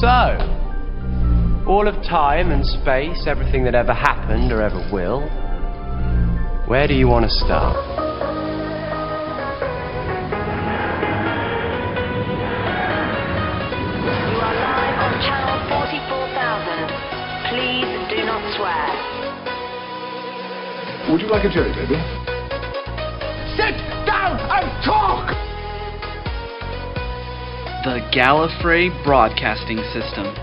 So, all of time and space, everything that ever happened or ever will, where do you want to start? You are live on channel 44,000. Please do not swear. Would you like a jelly, baby? The Gallifrey Broadcasting System.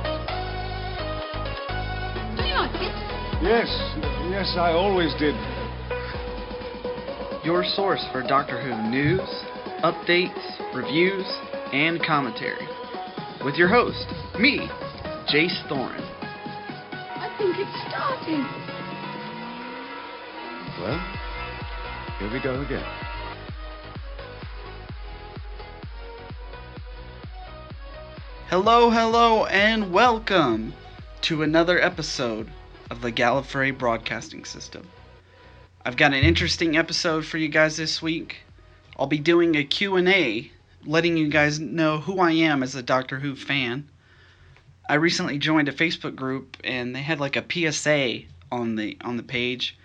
Do you like it? Yes, yes, I always did. Your source for Doctor Who news, updates, reviews, and commentary. With your host, me, Jace Thorin. I think it's starting. Well, here we go again. Hello, hello, and welcome to another episode of the Gallifrey Broadcasting System. I've got an interesting episode for you guys this week. I'll be doing a Q&A, letting you guys know who I am as a Doctor Who fan. I recently joined a Facebook group and they had like a PSA on the on the page.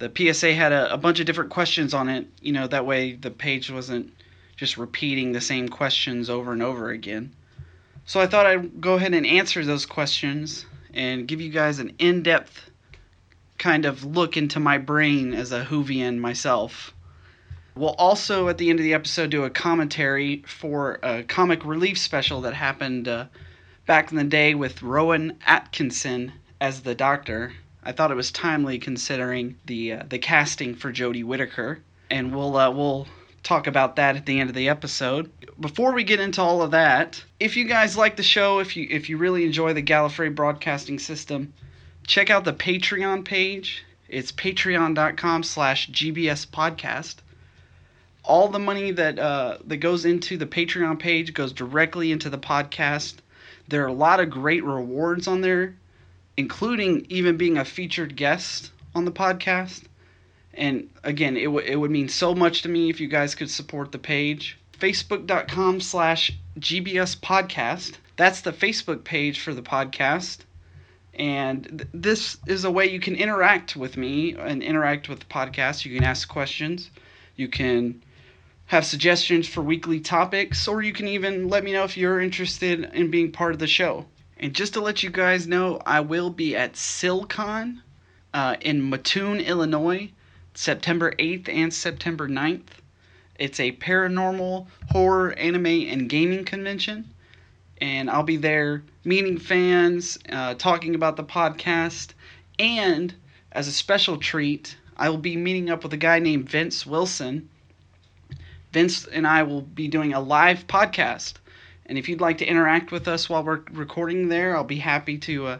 The PSA had a, a bunch of different questions on it, you know, that way the page wasn't just repeating the same questions over and over again. So I thought I'd go ahead and answer those questions and give you guys an in depth kind of look into my brain as a Whovian myself. We'll also, at the end of the episode, do a commentary for a comic relief special that happened uh, back in the day with Rowan Atkinson as the Doctor. I thought it was timely considering the uh, the casting for Jodie Whittaker, and we'll uh, we'll talk about that at the end of the episode. Before we get into all of that, if you guys like the show, if you if you really enjoy the Gallifrey Broadcasting System, check out the Patreon page. It's patreon.com slash GBS podcast. All the money that uh, that goes into the Patreon page goes directly into the podcast. There are a lot of great rewards on there, including even being a featured guest on the podcast. And again, it, w- it would mean so much to me if you guys could support the page. Facebook.com slash GBS podcast. That's the Facebook page for the podcast. And th- this is a way you can interact with me and interact with the podcast. You can ask questions. You can have suggestions for weekly topics, or you can even let me know if you're interested in being part of the show. And just to let you guys know, I will be at SilCon uh, in Mattoon, Illinois, September 8th and September 9th. It's a paranormal, horror, anime, and gaming convention. And I'll be there meeting fans, uh, talking about the podcast, and as a special treat, I will be meeting up with a guy named Vince Wilson. Vince and I will be doing a live podcast. And if you'd like to interact with us while we're recording there, I'll be happy to uh,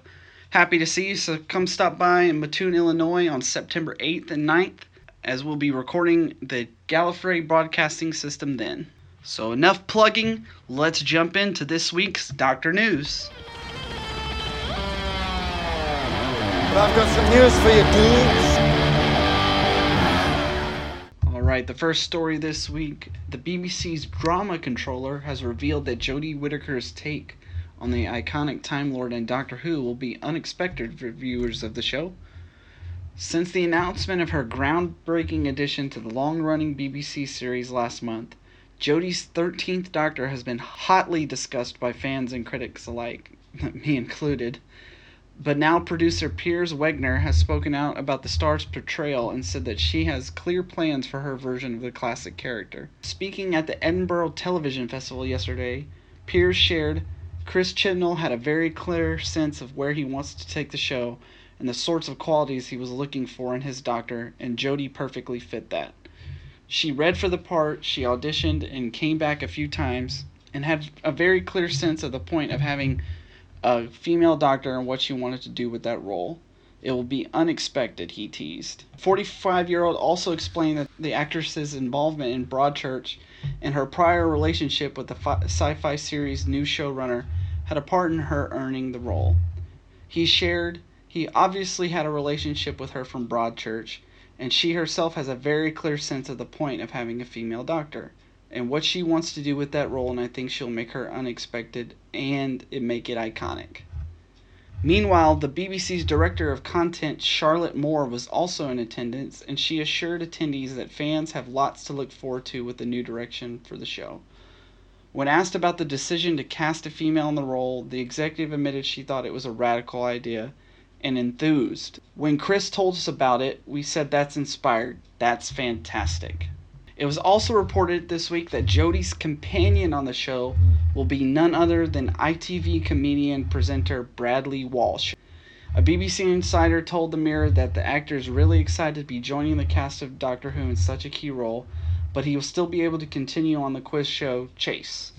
happy to see you. So come stop by in Mattoon, Illinois on September 8th and 9th as we'll be recording the Gallifrey Broadcasting System then. So enough plugging, let's jump into this week's Doctor News. But I've got some news for you, dudes. Alright, the first story this week the BBC's drama controller has revealed that Jodie Whittaker's take on the iconic Time Lord and Doctor Who will be unexpected for viewers of the show. Since the announcement of her groundbreaking addition to the long running BBC series last month, Jodie's 13th Doctor has been hotly discussed by fans and critics alike, me included. But now producer Piers Wenger has spoken out about the star's portrayal and said that she has clear plans for her version of the classic character. Speaking at the Edinburgh Television Festival yesterday, Piers shared Chris Chibnall had a very clear sense of where he wants to take the show and the sorts of qualities he was looking for in his doctor, and Jodie perfectly fit that. She read for the part, she auditioned and came back a few times, and had a very clear sense of the point of having a female doctor and what she wanted to do with that role. It will be unexpected, he teased. 45 year old also explained that the actress's involvement in Broadchurch and her prior relationship with the sci fi series new showrunner had a part in her earning the role. He shared he obviously had a relationship with her from Broadchurch, and she herself has a very clear sense of the point of having a female doctor. and what she wants to do with that role, and I think she'll make her unexpected and it make it iconic. Meanwhile, the BBC's director of content, Charlotte Moore, was also in attendance, and she assured attendees that fans have lots to look forward to with the new direction for the show. When asked about the decision to cast a female in the role, the executive admitted she thought it was a radical idea and enthused. When Chris told us about it, we said that's inspired. That's fantastic. It was also reported this week that Jodie's companion on the show will be none other than ITV comedian presenter Bradley Walsh. A BBC insider told the Mirror that the actor is really excited to be joining the cast of Doctor Who in such a key role, but he will still be able to continue on the quiz show Chase.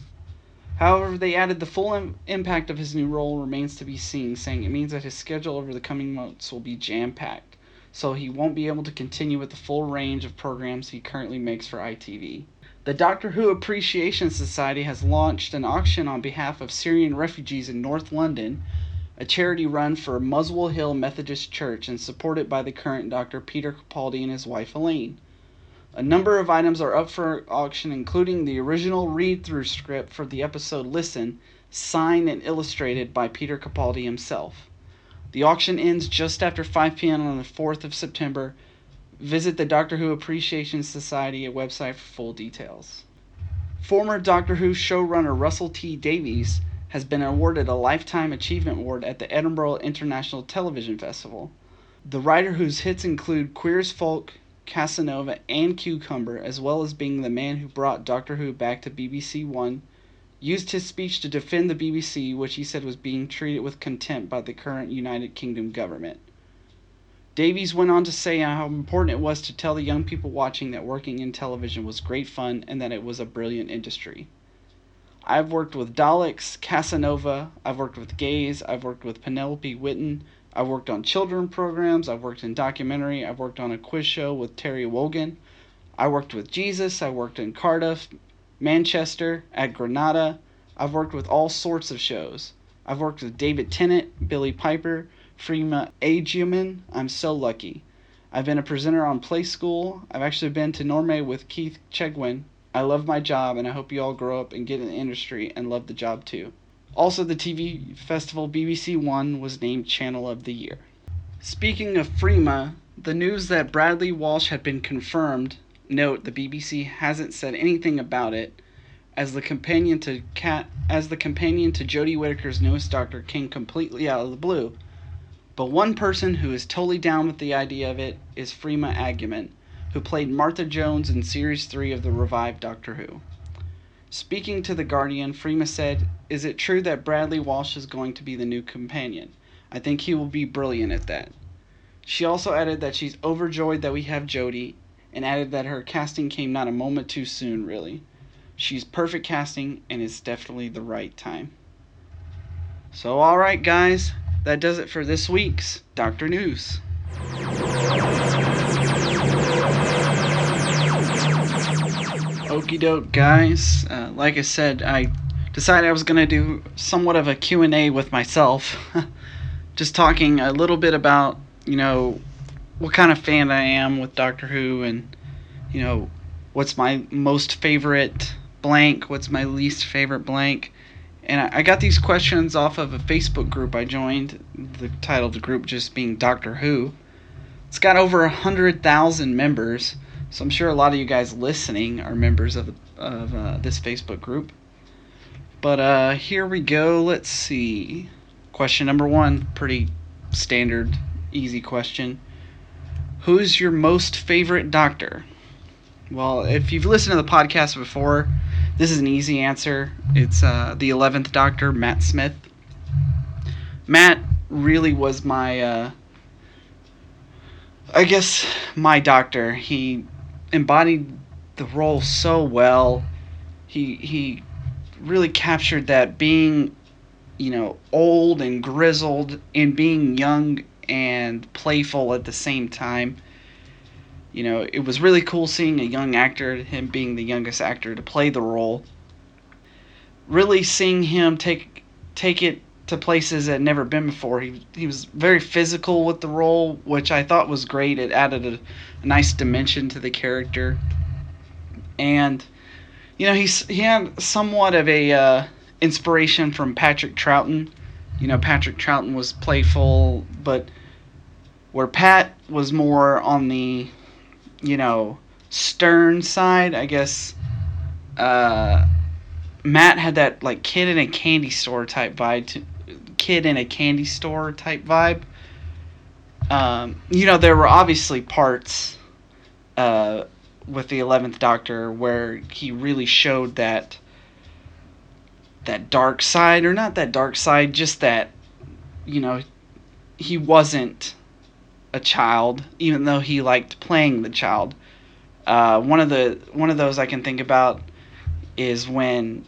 However, they added the full Im- impact of his new role remains to be seen, saying it means that his schedule over the coming months will be jam packed, so he won't be able to continue with the full range of programs he currently makes for ITV. The Doctor Who Appreciation Society has launched an auction on behalf of Syrian refugees in North London, a charity run for Muswell Hill Methodist Church and supported by the current Dr. Peter Capaldi and his wife Elaine. A number of items are up for auction, including the original read through script for the episode Listen, signed and illustrated by Peter Capaldi himself. The auction ends just after 5 p.m. on the 4th of September. Visit the Doctor Who Appreciation Society website for full details. Former Doctor Who showrunner Russell T Davies has been awarded a Lifetime Achievement Award at the Edinburgh International Television Festival. The writer whose hits include Queer as Folk, Casanova, and Cucumber, as well as being the man who brought Doctor Who back to BBC One, used his speech to defend the BBC, which he said was being treated with contempt by the current United Kingdom government. Davies went on to say how important it was to tell the young people watching that working in television was great fun and that it was a brilliant industry. I've worked with Daleks, Casanova, I've worked with Gaze, I've worked with Penelope Wilton, I've worked on children programs, I've worked in documentary, I've worked on a quiz show with Terry Wogan, I worked with Jesus, I worked in Cardiff, Manchester, at Granada, I've worked with all sorts of shows. I've worked with David Tennant, Billie Piper, Freema Agyeman. I'm so lucky. I've been a presenter on Play School. I've actually been to Normay with Keith Chegwin. I love my job and I hope you all grow up and get in the industry and love the job too. Also, the TV festival BBC One was named Channel of the Year. Speaking of Freema, the news that Bradley Walsh had been confirmed, note the BBC hasn't said anything about it, as the companion to Cat as the companion to Jodie Whittaker's newest Doctor came completely out of the blue. But one person who is totally down with the idea of it is Freema Agyeman, who played Martha Jones in Series 3 of the revived Doctor Who. Speaking to The Guardian, Freema said, Is it true that Bradley Walsh is going to be the new companion? I think he will be brilliant at that. She also added that she's overjoyed that we have Jodie, and added that her casting came not a moment too soon, really. She's perfect casting, and it's definitely the right time. So, alright, guys, that does it for this week's Doctor News. Okie doke, guys. Uh, like I said, I decided I was going to do somewhat of a Q&A with myself. Just talking a little bit about, you know, what kind of fan I am with Doctor Who and, you know, what's my most favorite blank, what's my least favorite blank. And I, I got these questions off of a Facebook group I joined, the title of the group just being Doctor Who. It's got over a hundred thousand members, so I'm sure a lot of you guys listening are members of of uh, this Facebook group. But uh, here we go. Let's see. Question number one, pretty standard, easy question. Who's your most favorite Doctor? Well, if you've listened to the podcast before, this is an easy answer. It's uh, the 11th Doctor, Matt Smith. Matt really was my, uh, I guess, my doctor. He embodied the role so well. He, he really captured that being, you know, old and grizzled and being young and playful at the same time you know, it was really cool seeing a young actor, him being the youngest actor to play the role. Really seeing him take take it to places that never been before. He he was very physical with the role, which I thought was great. It added a, a nice dimension to the character. And you know, he's he had somewhat of a uh, inspiration from Patrick Troughton. You know, Patrick Troughton was playful, but where Pat was more on the, you know, stern side, I guess. Uh, Matt had that like kid in a candy store type vibe, to, kid in a candy store type vibe. Um, you know, there were obviously parts uh, with the Eleventh Doctor where he really showed that that dark side, or not that dark side, just that you know he wasn't a child, even though he liked playing the child. Uh, one of the one of those I can think about is when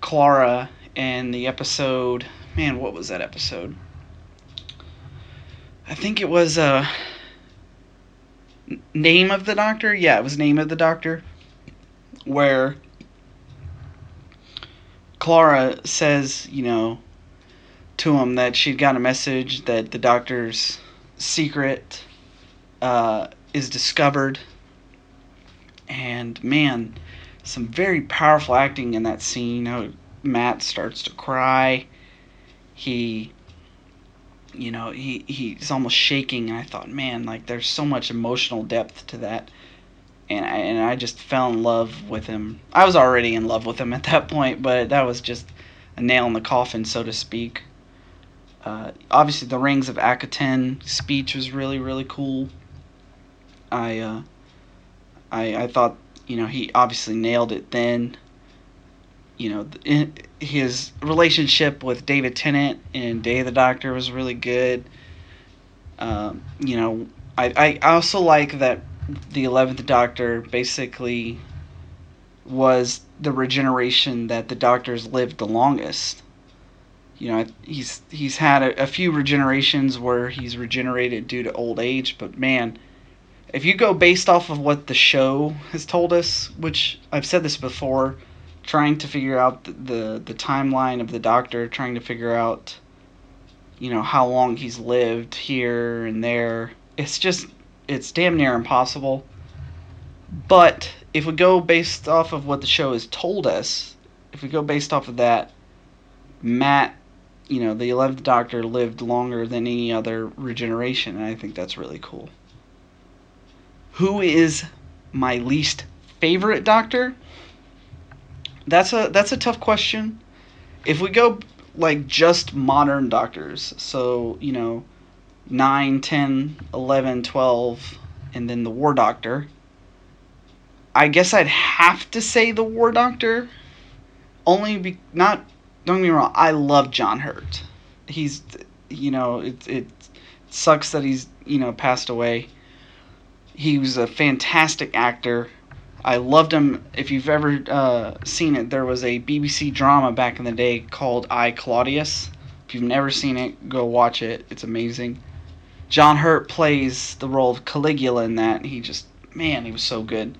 Clara in the episode, man, what was that episode? I think it was uh, Name of the Doctor. Yeah, it was Name of the Doctor, where Clara says, you know, to him that she'd got a message that the Doctor's secret uh, is discovered. And man, some very powerful acting in that scene. Matt starts to cry. He, you know, he he's almost shaking. And I thought, man, like there's so much emotional depth to that. And I, and I just fell in love with him. I was already in love with him at that point, but that was just a nail in the coffin, so to speak. Uh, obviously, the Rings of Akhaten speech was really, really cool. I, uh, I, I thought, you know, he obviously nailed it then. You know, his relationship with David Tennant in Day of the Doctor was really good. Um, you know, I, I also like that the 11th Doctor basically was the regeneration that the Doctors lived the longest you know he's he's had a, a, few regenerations where he's regenerated due to old age but man if you go based off of what the show has told us which i've said this before trying to figure out the the, the timeline of the doctor trying to figure out you know how long he's lived here and there it's just it's damn near impossible but if we go based off of what the show has told us if we go based off of that Matt you know, the 11th Doctor lived longer than any other regeneration, and I think that's really cool. Who is my least favorite Doctor? That's a that's a tough question. If we go like just modern doctors, so, you know, 9, 10, 11, 12, and then the War Doctor, I guess I'd have to say the War Doctor. Only be not don't get me wrong, I love John Hurt. He's, you know, it it sucks that he's you know passed away. He was a fantastic actor. I loved him. If you've ever uh, seen it, there was a BBC drama back in the day called I Claudius. If you've never seen it, go watch it. It's amazing. John Hurt plays the role of Caligula in that. He just, man, he was so good.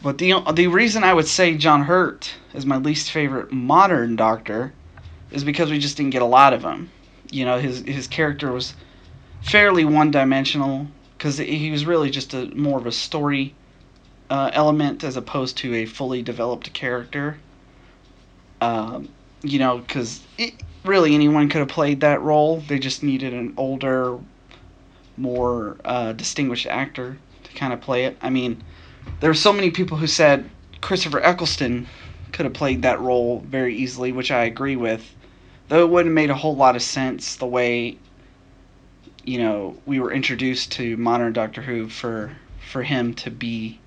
But the the reason I would say John Hurt is my least favorite modern Doctor is because we just didn't get a lot of him. You know, his his character was fairly one dimensional because he was really just a more of a story uh, element as opposed to a fully developed character. Um, you know, because really anyone could have played that role. They just needed an older, more uh, distinguished actor to kind of play it. I mean there were so many people who said Christopher Eccleston could have played that role very easily, which I agree with. Though it wouldn't have made a whole lot of sense the way, you know, we were introduced to modern Doctor Who for for him to be,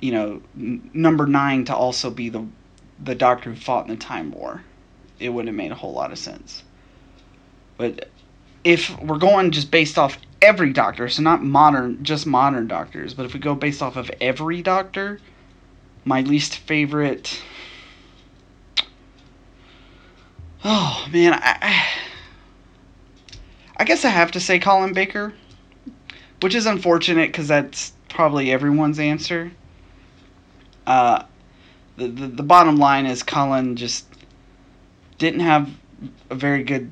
you know, n- number nine to also be the the Doctor who fought in the Time War. It wouldn't have made a whole lot of sense. But if we're going just based off every doctor, so not modern, just modern doctors, but if we go based off of every doctor, my least favorite. Oh man, I, I guess I have to say Colin Baker, which is unfortunate because that's probably everyone's answer. Uh, the, the the bottom line is Colin just didn't have a very good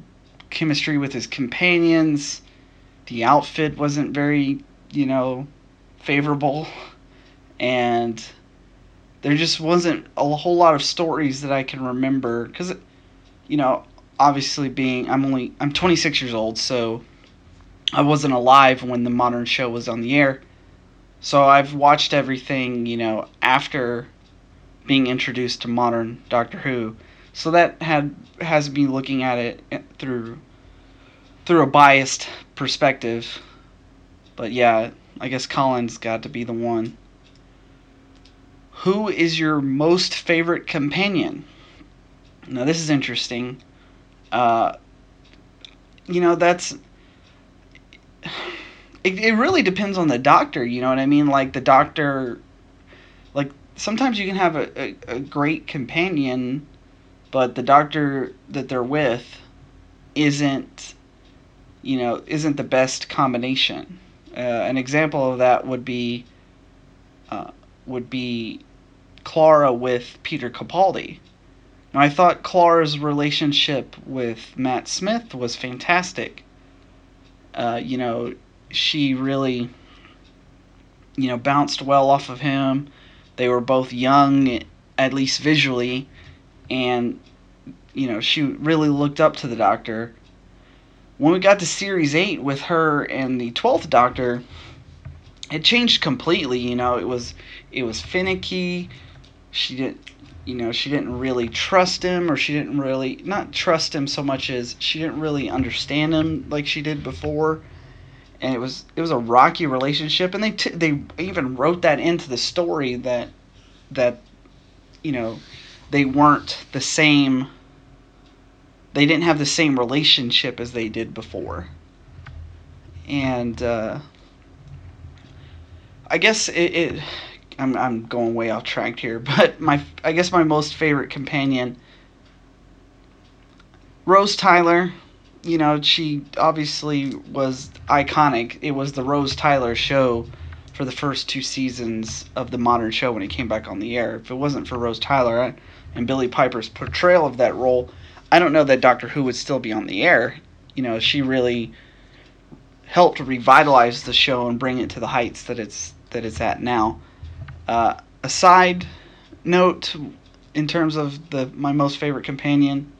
chemistry with his companions. The outfit wasn't very, you know, favorable, and there just wasn't a whole lot of stories that I can remember. Because, you know, obviously being I'm only I'm 26 years old, so I wasn't alive when the modern show was on the air. So I've watched everything, you know, after being introduced to modern Doctor Who. So that had has me looking at it through through a biased perspective. But yeah, I guess Colin's got to be the one. Who is your most favorite companion? Now this is interesting. Uh, you know that's it, it really depends on the doctor you know what i mean like the doctor like sometimes you can have a, a, a great companion but the doctor that they're with isn't you know isn't the best combination uh, an example of that would be uh, would be Clara with Peter Capaldi. Now I thought Clara's relationship with Matt Smith was fantastic. Uh, you know, she really, you know, bounced well off of him. They were both young, at least visually, and you know, she really looked up to the Doctor. When we got to Series 8 with her and the 12th Doctor, it changed completely, you know, it was it was finicky. She didn't you know, she didn't really trust him or she didn't really not trust him so much as she didn't really understand him like she did before. And it was it was a rocky relationship and they t- they even wrote that into the story that that you know, they weren't the same they didn't have the same relationship as they did before. And uh, I guess it, it, I'm I'm going way off track here, but my I guess my most favorite companion Rose Tyler, you know, she obviously was iconic. It was the Rose Tyler show for the first two seasons of the modern show when it came back on the air. If it wasn't for Rose Tyler and Billie Piper's portrayal of that role, I don't know that Doctor Who would still be on the air. You know, she really helped revitalize the show and bring it to the heights that it's that it's at now. Uh, a side note in terms of the my most favorite companion,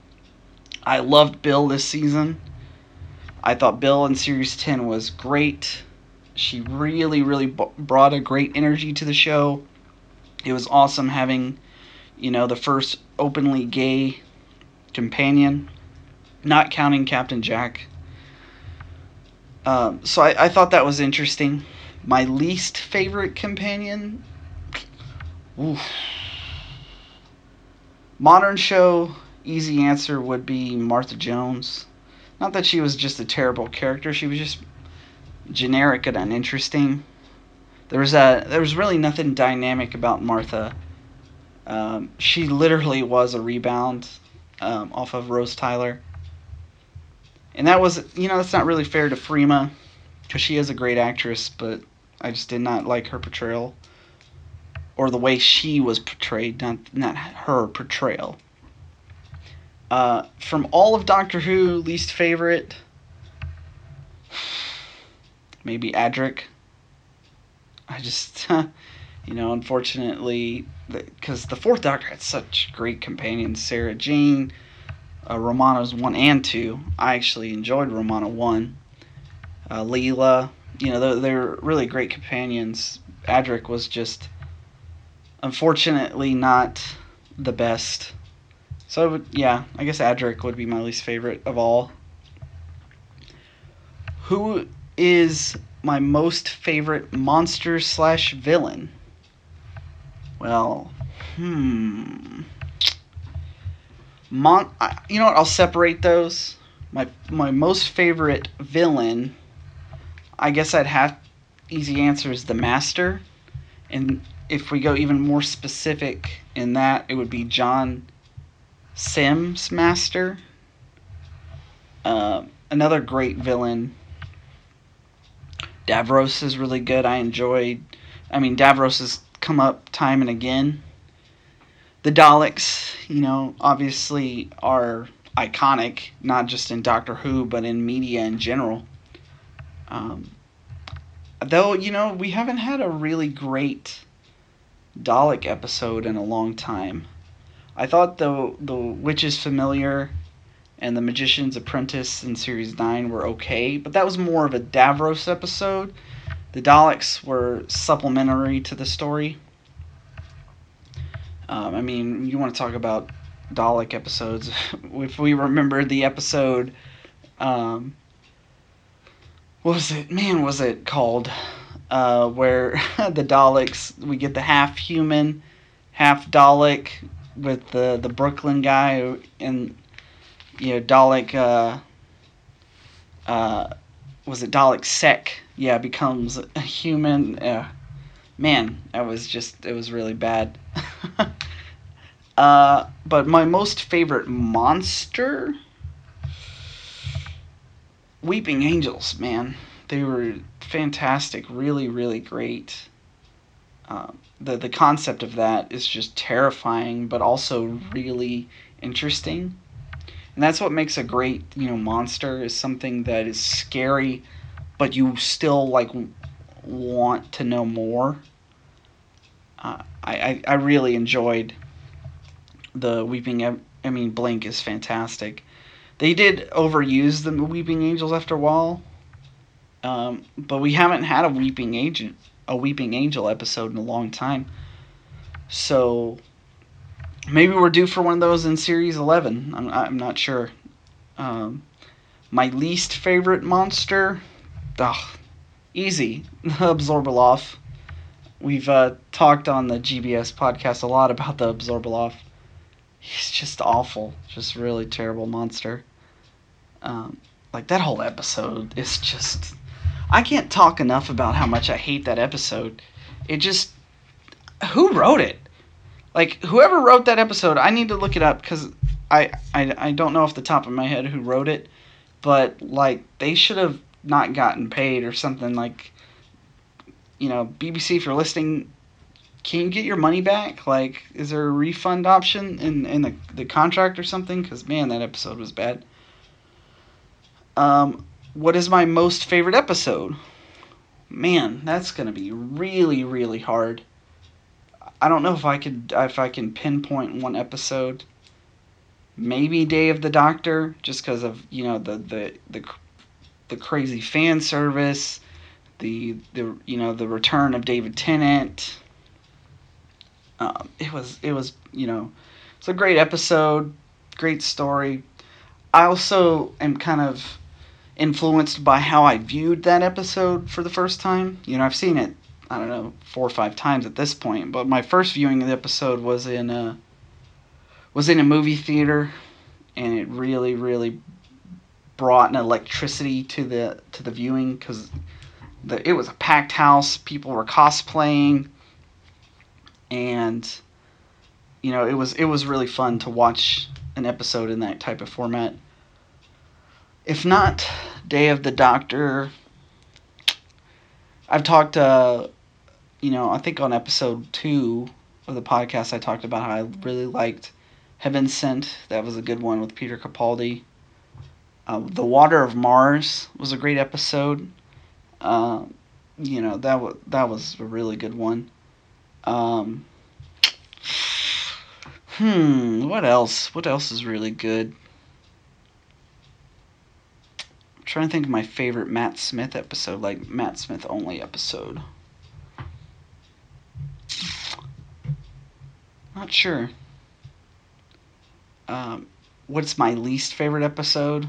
I loved Bill this season. I thought Bill in series 10 was great. She really really b- brought a great energy to the show. It was awesome having you know the first openly gay companion, not counting Captain Jack. Um, so I, I thought that was interesting. My least favorite companion. Oof. Modern show, easy answer would be Martha Jones. Not that she was just a terrible character, she was just generic and uninteresting. There was a there was really nothing dynamic about Martha. Um, she literally was a rebound um, off of Rose Tyler. And that was, you know, that's not really fair to Freema because she is a great actress, but I just did not like her portrayal or the way she was portrayed, not not her portrayal. Uh, from all of Doctor Who, least favorite, maybe Adric. I just, you know, unfortunately, because the fourth Doctor had such great companions, Sarah Jane, uh, Romana's one and two. I actually enjoyed Romana one. Uh, Leela, you know, they're, they're really great companions. Adric was just, unfortunately, not the best. So yeah, I guess Adric would be my least favorite of all. Who is my most favorite monster slash villain? Well, hmm. Mon, you know what? I'll separate those. My my most favorite villain, I guess I'd have easy answer is the Master, and if we go even more specific in that, it would be John Simm's Master. Uh, another great villain. Davros is really good. I enjoyed. I mean, Davros has come up time and again. The Daleks, you know, obviously are iconic, not just in Doctor Who, but in media in general. Um, though, you know, we haven't had a really great Dalek episode in a long time. I thought the the Witch's Familiar and the Magician's Apprentice in Series 9 were okay, but that was more of a Davros episode. The Daleks were supplementary to the story. Um, I mean, you want to talk about Dalek episodes. if we remember the episode, um, what was it? Man, was it called? Uh, where the Daleks, we get the half human, half Dalek with the, the Brooklyn guy, and, you know, Dalek, uh, uh, was it Dalek Sec? Yeah, becomes a human. Uh, man, that was just, it was really bad. uh, but my most favorite monster? Weeping Angels, man. They were fantastic, really, really great. Um, the the concept of that is just terrifying, but also really interesting. And that's what makes a great, you know, monster is something that is scary, but you still like want to know more. Uh, I, I I really enjoyed the Weeping. I mean, Blink is fantastic. They did overuse the Weeping Angels after a while, um, but we haven't had a Weeping Agent, a Weeping Angel episode in a long time. So maybe we're due for one of those in Series 11. I'm, I'm not sure. Um, my least favorite monster, ugh, easy, Abzorbaloff. We've uh, talked on the GBS podcast a lot about the Abzorbaloff. He's just awful, just really terrible monster. Um, like that whole episode is just. I can't talk enough about how much I hate that episode. It just. Who wrote it? Like whoever wrote that episode, I need to look it up because I, I I don't know off the top of my head who wrote it, but like they should have not gotten paid or something. Like, you know, BBC if you're listening, can you get your money back? Like, is there a refund option in in the the contract or something? Because man, that episode was bad. Um, what is my most favorite episode? Man, that's gonna be really really hard. I don't know if I could if I can pinpoint one episode. Maybe Day of the Doctor, just because of you know the the the the crazy fan service, the the you know the return of David Tennant. Um, it was it was you know it's a great episode, great story. I also am kind of influenced by how I viewed that episode for the first time. You know, I've seen it I don't know four or five times at this point, but my first viewing of the episode was in a was in a movie theater, and it really really brought an electricity to the to the viewing because the it was a packed house. People were cosplaying, and you know it was it was really fun to watch an episode in that type of format. If not Day of the Doctor, I've talked, uh, you know, I think on episode two of the podcast, I talked about how I really liked Heaven Sent. That was a good one with Peter Capaldi. Uh, the Water of Mars was a great episode. Uh, you know that was that was a really good one. Um, hmm, what else? What else is really good? I'm trying to think of my favorite Matt Smith episode, like Matt Smith only episode. Not sure. Um, what's my least favorite episode?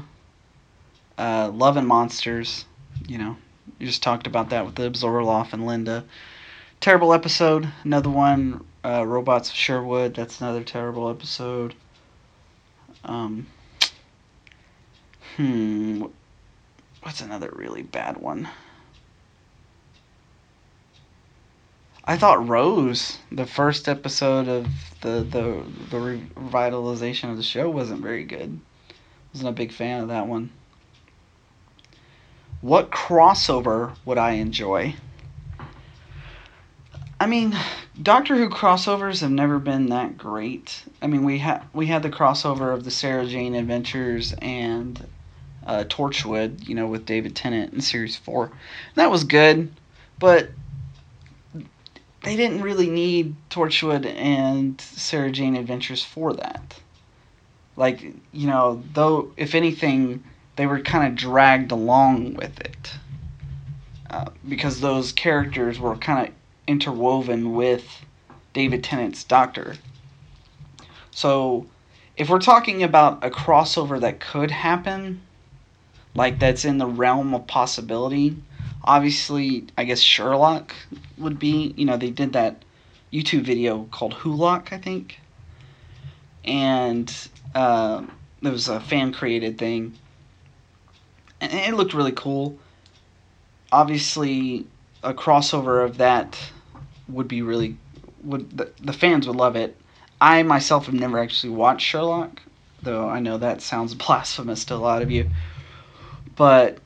Uh, Love and Monsters. You know, you just talked about that with the Abzorbaloff and Linda. Terrible episode. Another one. Uh, Robots of Sherwood. That's another terrible episode. Um. Hmm. What's another really bad one? I thought Rose, the first episode of the the the revitalization of the show, wasn't very good. Wasn't a big fan of that one. What crossover would I enjoy? I mean, Doctor Who crossovers have never been that great. I mean, we had we had the crossover of the Sarah Jane Adventures and uh, Torchwood, you know, with David Tennant in Series Four. That was good, but they didn't really need Torchwood and Sarah Jane Adventures for that. Like, you know, though, if anything, they were kind of dragged along with it. Uh, because those characters were kind of interwoven with David Tennant's Doctor. So, if we're talking about a crossover that could happen, like that's in the realm of possibility, obviously, I guess Sherlock would be. You know, they did that YouTube video called Wholock, I think. And uh, it was a fan created thing. And it looked really cool. Obviously, a crossover of that would be really would the, the fans would love it. I myself have never actually watched Sherlock, though I know that sounds blasphemous to a lot of you. But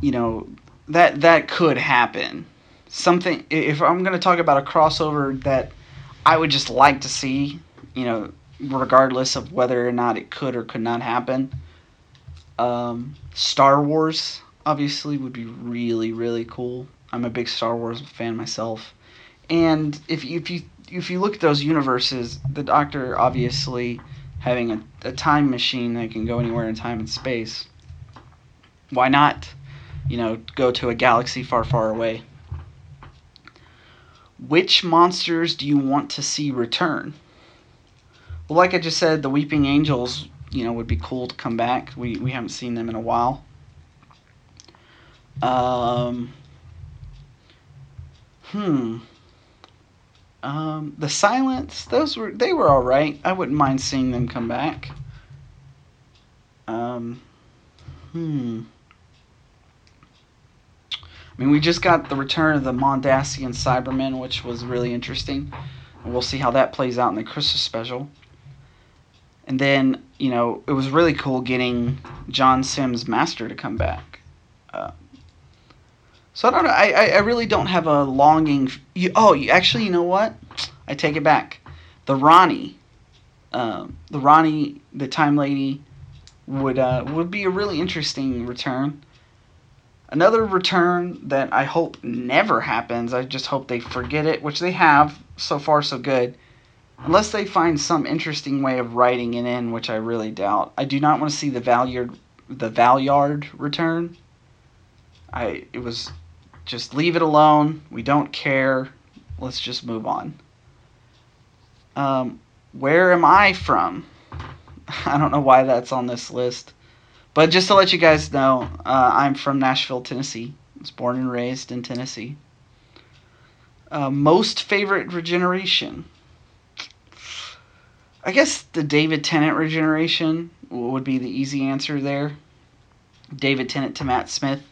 you know that that could happen. Something if I'm going to talk about a crossover that I would just like to see, you know, regardless of whether or not it could or could not happen. Um, Star Wars obviously would be really really cool. I'm a big Star Wars fan myself. And if you, if you if you look at those universes, the Doctor obviously having a, a time machine that can go anywhere in time and space. Why not, you know, go to a galaxy far, far away? Which monsters do you want to see return? Well, like I just said, the Weeping Angels, you know, would be cool to come back. We we haven't seen them in a while. Um. Hmm. Um, the Silence, those were they were all right. I wouldn't mind seeing them come back. Um, hmm. I mean, we just got the return of the Mondasian Cybermen, which was really interesting. We'll see how that plays out in the Christmas special. And then, you know, it was really cool getting John Simm's Master to come back. Uh, so I don't know. I, I, really don't have a longing. You, oh, you, actually, you know what? I take it back. The Rani, um, the Rani, the Time Lady, would uh, would be a really interesting return. Another return that I hope never happens. I just hope they forget it, which they have so far, so good. Unless they find some interesting way of writing it in, which I really doubt. I do not want to see the Valeyard, the Valeyard return. I it was just leave it alone. We don't care. Let's just move on. Um, where am I from? I don't know why that's on this list. But just to let you guys know, uh, I'm from Nashville, Tennessee. I was born and raised in Tennessee. Uh, most favorite regeneration. I guess the David Tennant regeneration would be the easy answer there. David Tennant to Matt Smith.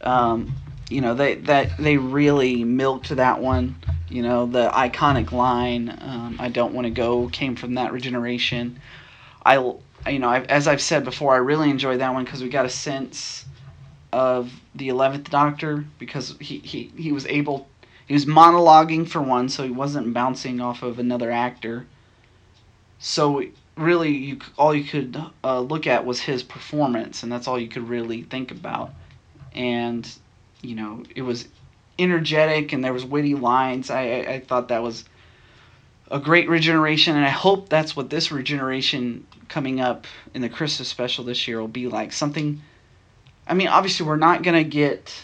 Um, you know they that they really milked that one. You know the iconic line, um, "I don't want to go," came from that regeneration. I you know I've, as I've said before, I really enjoyed that one because we got a sense of the eleventh Doctor because he, he he was able he was monologuing for one, so he wasn't bouncing off of another actor. So really, you all you could uh, look at was his performance, and that's all you could really think about. And you know, it was energetic, and there was witty lines. I I, I thought that was a great regeneration, and I hope that's what this regeneration coming up in the Christmas special this year will be like. Something. I mean, obviously, we're not gonna get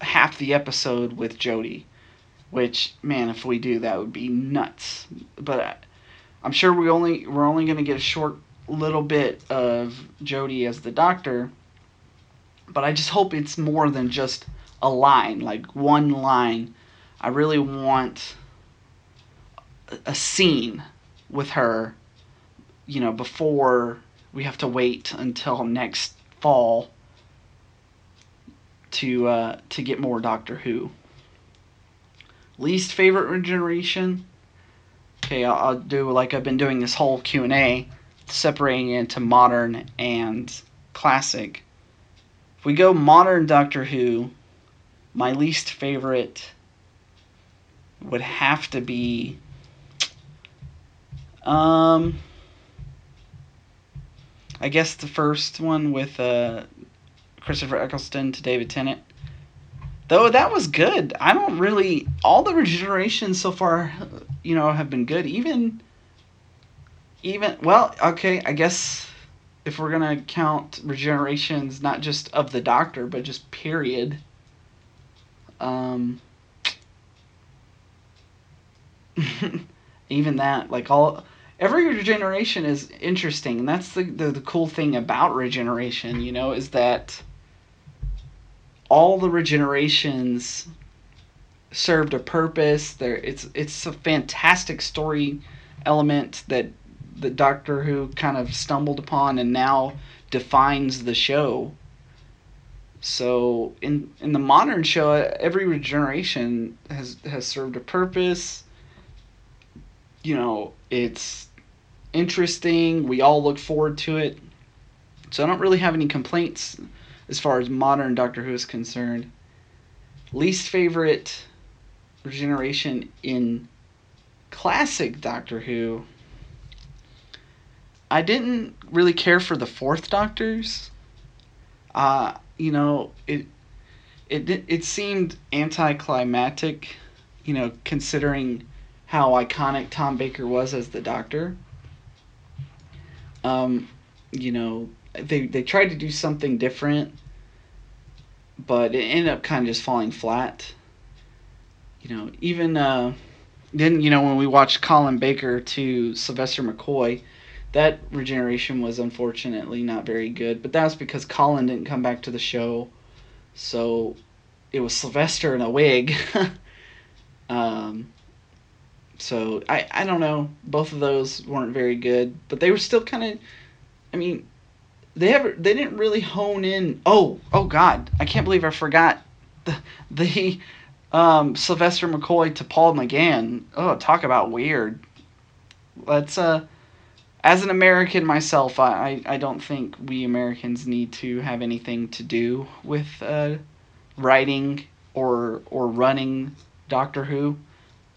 half the episode with Jodie, which man, if we do, that would be nuts. But I- I'm sure we only we're only gonna get a short little bit of Jodie as the Doctor. But I just hope it's more than just a line, like one line. I really want a scene with her, you know, before we have to wait until next fall to uh, to get more Doctor Who. Least favorite regeneration. Okay, I'll, I'll do like I've been doing this whole Q and A, separating it into modern and classic. If we go modern Doctor Who, my least favorite would have to be um I guess the first one with uh Christopher Eccleston to David Tennant. Though that was good. I don't really all the regenerations so far, you know, have been good. Even even well, okay, I guess if we're gonna count regenerations not just of the doctor but just period. Um even that like all every regeneration is interesting and that's the, the the cool thing about regeneration you know is that all the regenerations served a purpose. There it's it's a fantastic story element that the doctor who kind of stumbled upon and now defines the show. So in in the modern show every regeneration has has served a purpose. You know it's interesting we all look forward to it so i don't really have any complaints as far as modern Doctor Who is concerned. Least favorite regeneration in classic Doctor Who. I didn't really care for the fourth Doctors. Uh, you know, it it it seemed anticlimactic, you know, considering how iconic Tom Baker was as the Doctor. Um, you know, they they tried to do something different, but it ended up kind of just falling flat. You know, even uh, then, you know, when we watched Colin Baker to Sylvester McCoy, that regeneration was unfortunately not very good. But that was because Colin didn't come back to the show, so it was Sylvester in a wig. um, so I I don't know. Both of those weren't very good, but they were still kind of. I mean, they ever they didn't really hone in. Oh oh God, I can't believe I forgot the the um, Sylvester McCoy to Paul McGann. Oh, talk about weird. Let's uh, as an American myself, I, I I don't think we Americans need to have anything to do with uh, writing or or running Doctor Who.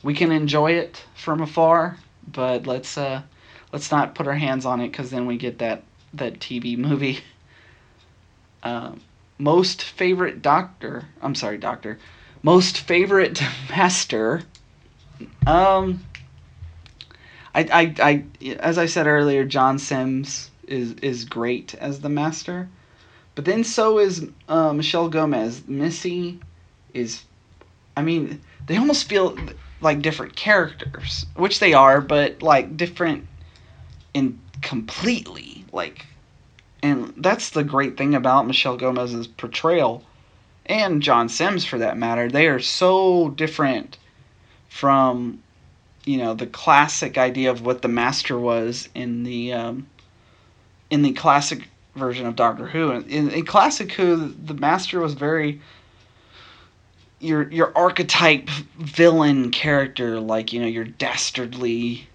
We can enjoy it from afar, but let's uh let's not put our hands on it because then we get that that TV movie. Uh, most favorite doctor. I'm sorry, doctor. Most favorite master. Um. I, I, I, as I said earlier, John Simm's is is great as the master, but then so is uh, Michelle Gomez. Missy is, I mean, they almost feel like different characters, which they are, but like different in completely like and that's the great thing about Michelle Gomez's portrayal and John Simm's for that matter. They are so different from you know the classic idea of what the master was in the um, in the classic version of Doctor Who. In, in classic Who, the master was very your your archetype villain character, like you know your dastardly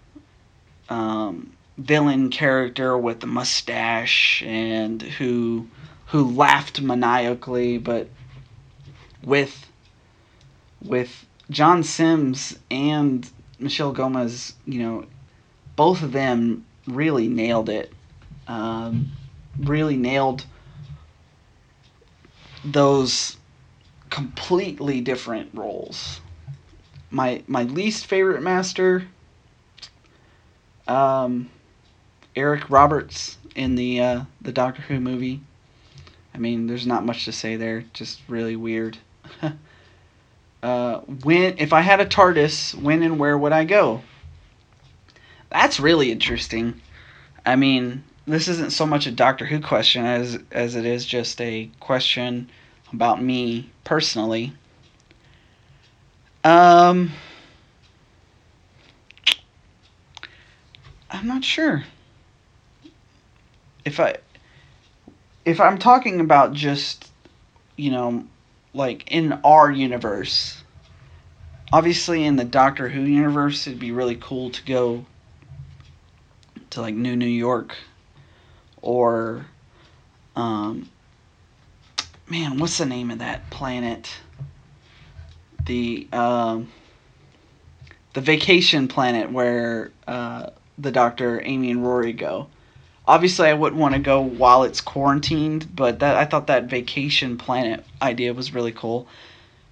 um, villain character with the mustache and who who laughed maniacally, but with with John Simm's and Michelle Gomez, you know, both of them really nailed it. Um, really nailed those completely different roles. My my least favorite master, um, Eric Roberts in the uh, the Doctor Who movie. I mean, there's not much to say there. Just really weird. uh, when if I had a TARDIS, when and where would I go? That's really interesting. I mean, this isn't so much a Doctor Who question as as it is just a question about me personally. Um, I'm not sure. If I if I'm talking about just you know like in our universe, obviously in the Doctor Who universe it'd be really cool to go to like New New York or um man, what's the name of that planet? The um, the vacation planet where uh, the Doctor, Amy, and Rory go. Obviously, I wouldn't want to go while it's quarantined, but that I thought that vacation planet idea was really cool.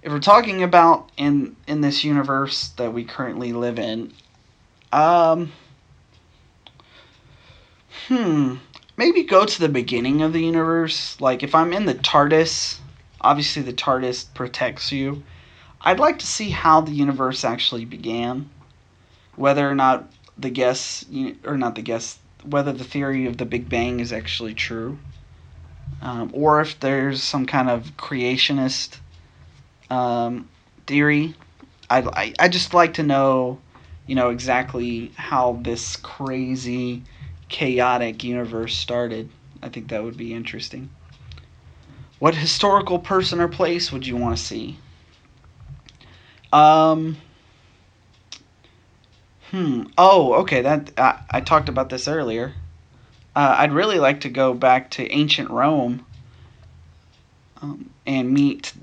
if we're talking about in in this universe that we currently live in, um, hmm, maybe go to the beginning of the universe. Like if I'm in the TARDIS, obviously the TARDIS protects you. I'd like to see how the universe actually began, whether or not the guess or not the guess, whether the theory of the Big Bang is actually true, um, or if there's some kind of creationist um, theory. I, I I just like to know, you know, exactly how this crazy, chaotic universe started. I think that would be interesting. What historical person or place would you want to see? Um. Hmm. Oh, okay. That I, I talked about this earlier. Uh, I'd really like to go back to ancient Rome um, and meet,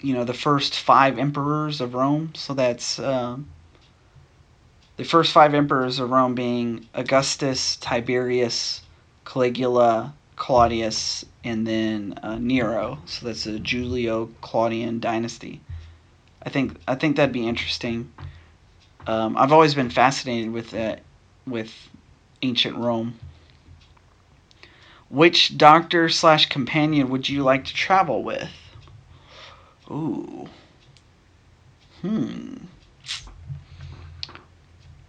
you know, the first five emperors of Rome. So that's um, the first five emperors of Rome being Augustus, Tiberius, Caligula, Claudius, and then uh, Nero. So that's a Julio Claudian dynasty. I think I think that'd be interesting. Um, I've always been fascinated with that, with ancient Rome. Which doctor slash companion would you like to travel with? Ooh. Hmm.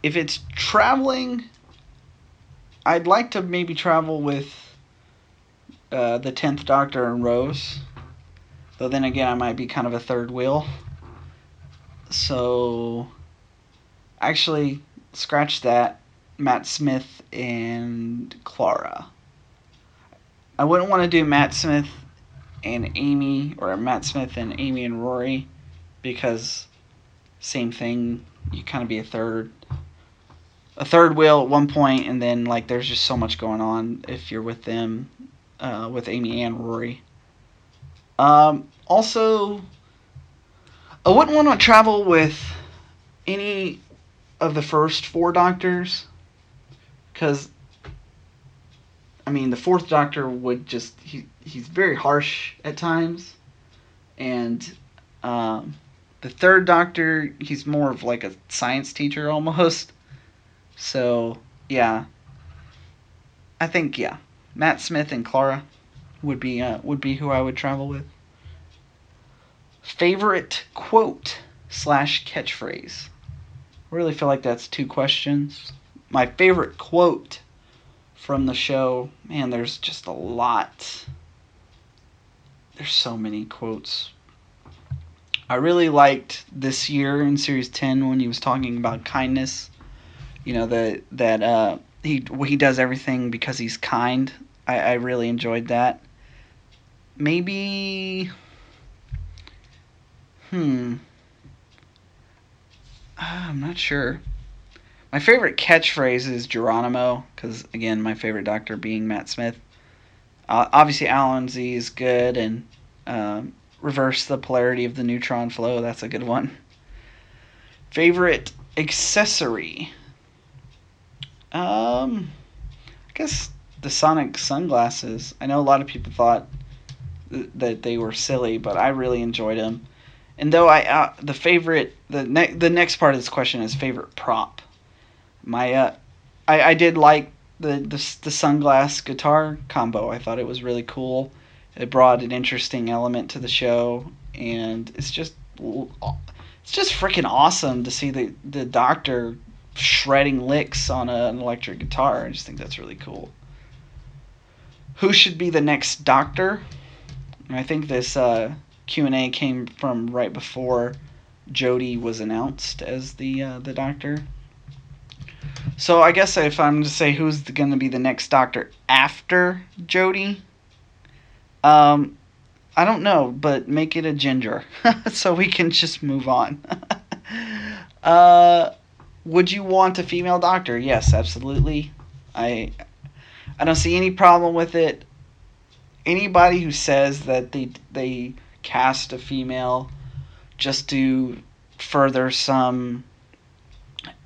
If it's traveling, I'd like to maybe travel with uh, the tenth Doctor and Rose. Though then again, I might be kind of a third wheel. So, actually, scratch that. Matt Smith and Clara. I wouldn't want to do Matt Smith and Amy, or Matt Smith and Amy and Rory, because same thing. You kind of be a third, a third wheel at one point, and then like there's just so much going on if you're with them, uh, with Amy and Rory. Um, also, I wouldn't want to travel with any of the first four doctors because I mean the fourth doctor would just he he's very harsh at times and um, the third doctor he's more of like a science teacher almost so yeah I think yeah Matt Smith and Clara would be uh, would be who I would travel with favorite quote slash catchphrase I really feel like that's two questions. My favorite quote from the show, man, there's just a lot. There's so many quotes. I really liked this year in series 10 when he was talking about kindness. You know, that that uh he he does everything because he's kind. I I really enjoyed that. Maybe hmm uh, I'm not sure. My favorite catchphrase is Geronimo, because again, my favorite doctor being Matt Smith. Uh, obviously, Allons-y is good, and um, reverse the polarity of the neutron flow. That's a good one. Favorite accessory. Um, I guess the Sonic sunglasses. I know a lot of people thought th- that they were silly, but I really enjoyed them. And though I uh, the favorite the ne- the next part of this question is favorite prop. My uh, I I did like the the the sunglass guitar combo. I thought it was really cool. It brought an interesting element to the show, and it's just it's just freaking awesome to see the the doctor shredding licks on a, an electric guitar. I just think that's really cool. Who should be the next doctor? I think this uh, Q&A came from right before Jodie was announced as the uh, the doctor. So I guess if I'm to say who's going to be the next doctor after Jodie, um, I don't know, but make it a ginger so we can just move on. uh, would you want a female doctor? Yes, absolutely. I I don't see any problem with it. Anybody who says that they they cast a female just to further some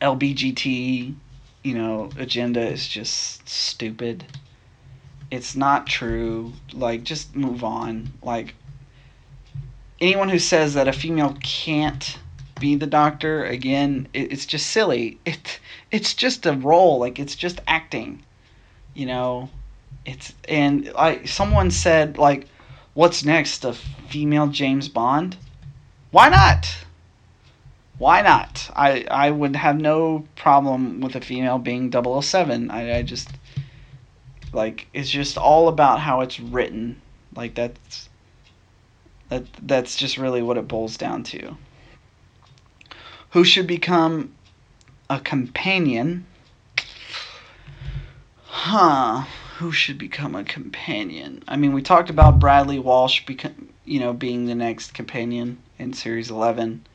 LBGT, you know, agenda is just stupid. It's not true. Like, just move on. Like, anyone who says that a female can't be the doctor again it, it's just silly. It it's just a role like it's just acting you know? It's and I someone said like what's next a female James Bond? Why not? Why not? I I would have no problem with a female being 007 I, I just like it's just all about how it's written. Like that's that that's just really what it boils down to who should become a companion. Huh. Who should become a companion? I mean, we talked about Bradley Walsh you know, being the next companion in series 11.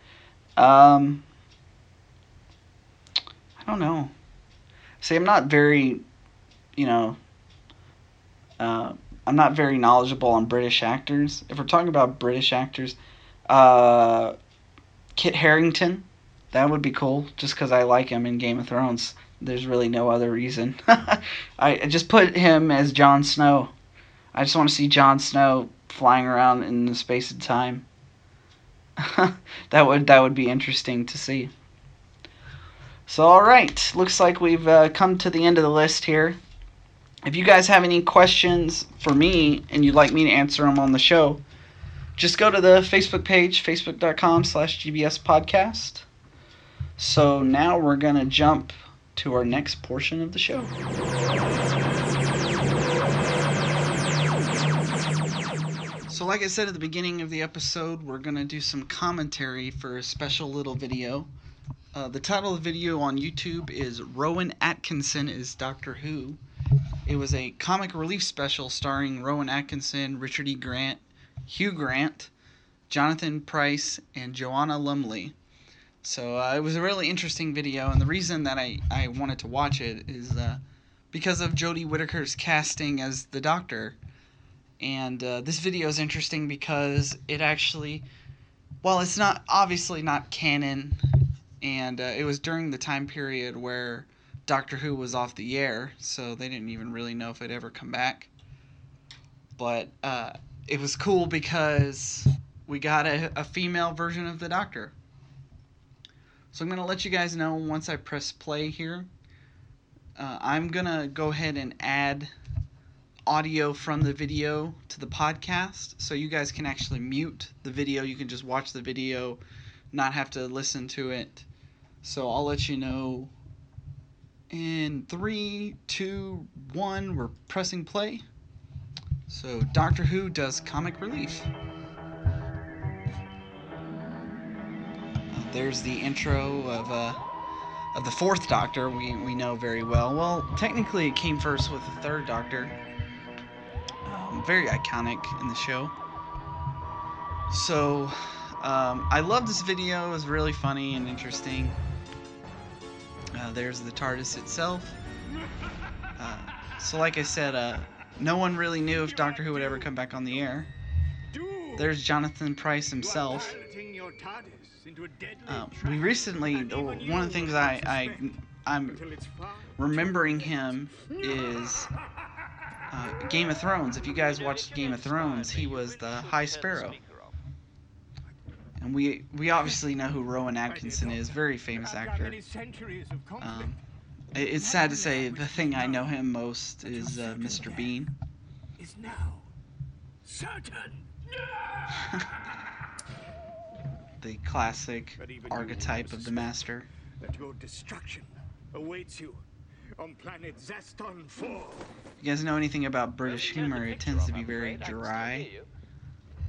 Um I don't know. See, I'm not very, you know, uh, I'm not very knowledgeable on British actors. If we're talking about British actors, uh, Kit Harington, that would be cool, just because I like him in Game of Thrones. There's really no other reason. I just put him as Jon Snow. I just want to see Jon Snow flying around in the space of time. that would that would be interesting to see. So all right, looks like we've uh, come to the end of the list here. If you guys have any questions for me and you'd like me to answer them on the show, just go to the Facebook page, facebook.com slash GBS podcast. So now we're going to jump to our next portion of the show. So, like I said at the beginning of the episode, we're going to do some commentary for a special little video. Uh, the title of the video on YouTube is Rowan Atkinson is Doctor Who. It was a comic relief special starring Rowan Atkinson, Richard E. Grant, Hugh Grant, Jonathan Pryce, and Joanna Lumley. So uh, it was a really interesting video, and the reason that I, I wanted to watch it is uh, because of Jodie Whittaker's casting as the Doctor. And uh, this video is interesting because it actually, well, it's not obviously not canon, and uh, it was during the time period where Doctor Who was off the air, so they didn't even really know if it'd ever come back. But uh, it was cool because we got a, a female version of the Doctor. So I'm going to let you guys know once I press play here. Uh, I'm going to go ahead and add audio from the video to the podcast so you guys can actually mute the video. You can just watch the video, not have to listen to it. So I'll let you know in three, two, one, we're pressing play. So Doctor Who does comic relief. There's the intro of uh, of the fourth Doctor. We we know very well. Well, technically, it came first with the third Doctor. Um, very iconic in the show. So, um, I love this video. It was really funny and interesting. Uh, there's the TARDIS itself. Uh, so, like I said, uh, no one really knew if Doctor Who would ever come back on the air. There's Jonathan Pryce himself. Um, we recently, one of the things I, I I'm remembering him is uh, Game of Thrones. If you guys watched Game of Thrones, he was the High Sparrow. And we we obviously know who Rowan Atkinson is, very famous actor. Um, it's sad to say the thing I know him most is uh, Mr. Bean. Is now certain. the classic But even you archetype of the master. That your destruction awaits you on planet Zaston 4. You guys know anything about British humor? It tends to be very dry.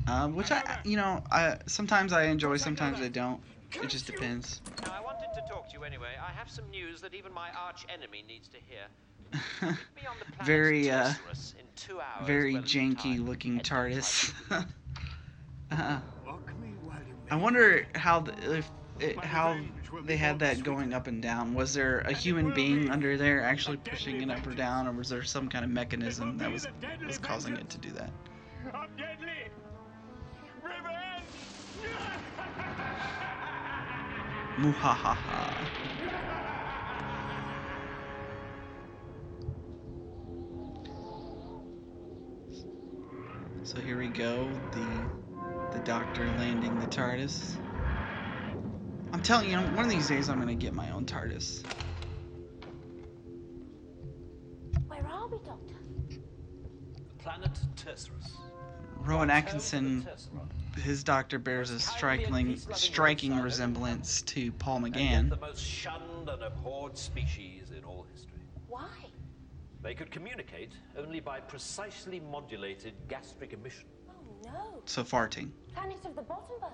Um, which I, you know, I sometimes I enjoy, sometimes I don't. It just depends. Now, I wanted to talk to you anyway. I have some news that even my arch enemy needs to hear. Be on the planet very, uh, Tersurus in two hours, very janky looking Head TARDIS. uh, Walk me while you I wonder how the, if it, how they had that going up and down. Was there a human being under there actually pushing it up or down, or was there some kind of mechanism that was was causing it to do that? I'm deadly. Revenge. Muhahaha. So here we go, the The doctor landing the TARDIS. I'm telling you, one of these days I'm gonna get my own TARDIS. Where are we, Doctor? The Planet Tersurus. Rowan Atkinson, of the Terceron. his doctor bears a striking, striking resemblance to Paul McGann. the most shunned and abhorred species in all history. Why? They could communicate only by precisely modulated gastric emission. No. So farting. Planet of the bottom birds.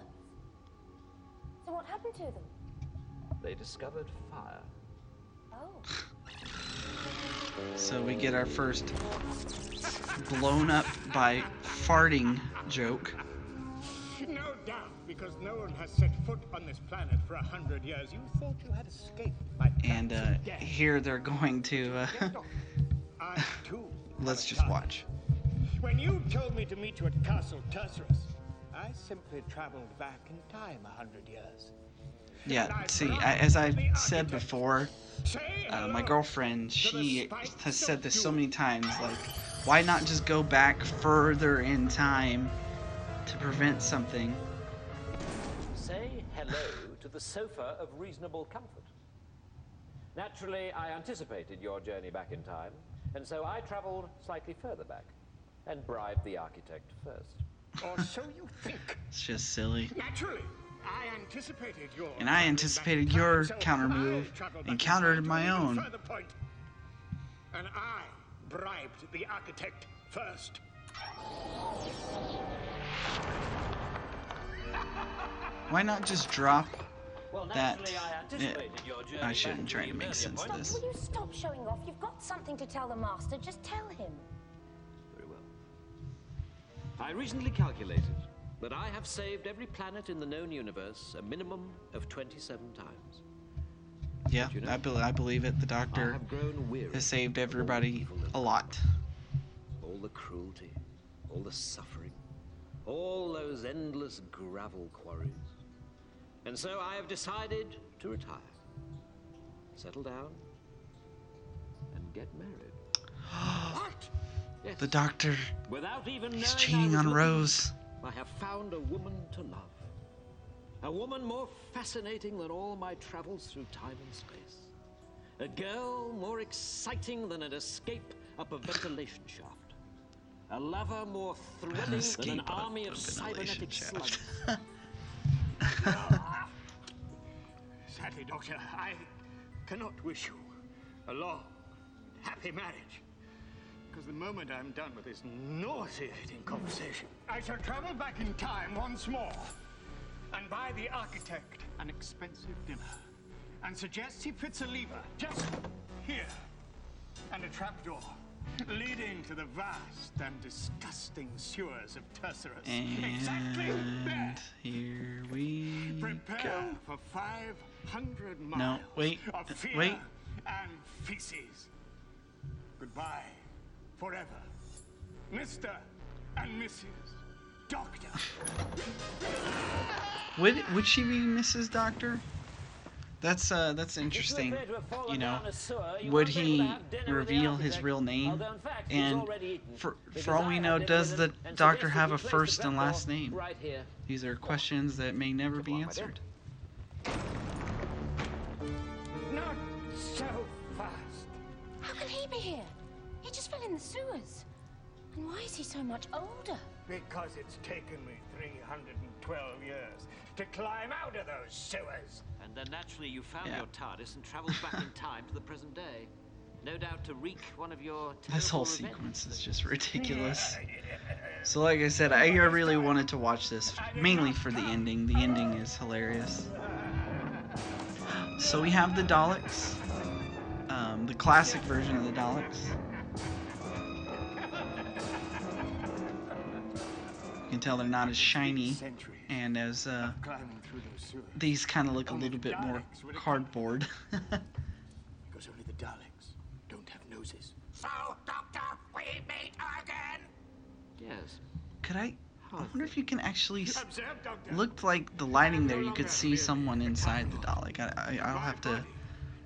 So what happened to them? They discovered fire. Oh. So we get our first blown up by farting joke. No doubt, because no one has set foot on this planet for a hundred years, you thought you had escaped my And uh, here they're going to. Uh, I too. let's just target. watch. When you told me to meet you at Castle Tersurus, I simply traveled back in time a hundred years. Yeah, see, I, as I said before, uh, my girlfriend, she has said this so many times, like, why not just go back further in time to prevent something? Say hello to the sofa of reasonable comfort. Naturally, I anticipated your journey back in time, and so I traveled slightly further back and bribe the architect first. Or so you think. It's just silly. Naturally, I anticipated your. And I travel anticipated your time, counter move and countered my own. further point. And I bribed the architect first. Why not just drop? Well, That- I yeah, your I shouldn't to try the to make sense of point. this. Will you stop showing off? You've got something to tell the master. Just tell him. I recently calculated that I have saved every planet in the known universe a minimum of 27 times. Yeah, you know? I, bel I believe it. The I doctor have grown weary. has saved of all the everybody a lot. All the cruelty, all the suffering, all those endless gravel quarries. And so I have decided to retire, settle down, and get married. What? Yes, The doctor, without even he's knowing cheating on looking, Rose. I have found a woman to love. A woman more fascinating than all my travels through time and space. A girl more exciting than an escape up a ventilation shaft. A lover more thrilling than an up army a of cybernetic shaft. slugs. Sadly, Doctor, I cannot wish you a long, happy marriage. Because the moment I'm done with this nauseating conversation, I shall travel back in time once more and buy the architect an expensive dinner and suggest he fits a lever just here and a trapdoor leading to the vast and disgusting sewers of Tersurus. exactly there. And here we Prepare go. for 500 miles wait, of uh, fear wait. and feces. Goodbye, forever, Mr. and Mrs. Doctor. Would would she be Mrs. Doctor? That's uh that's interesting. You appear to have fallen You know, down a sewer, you would won't be able to he have dinner with the reveal his real name? although in fact he's And for for all we know, does the doctor have a first and last name? These are questions that may never be Come on, my dear. answered. In the sewers. And why is he so much older? Because it's taken me 312 years to climb out of those sewers. And then naturally you found Yeah. your TARDIS and travelled back in time to the present day. No doubt to wreak one of your This whole terrible sequence is just ridiculous. So like I said, I really wanted to watch this mainly for the ending. The ending is hilarious. So we have the Daleks, um, the classic version of the Daleks. Can tell they're not as shiny and as uh, climbing through those sewers. these kind of look a little bit more cardboard. Because only the Daleks don't have noses. So, Doctor, we meet again. Yes. Could I? I wonder if you can actually s- Observe, Doctor. looked like the lighting there. You could see someone inside the Dalek. I, I I'll have to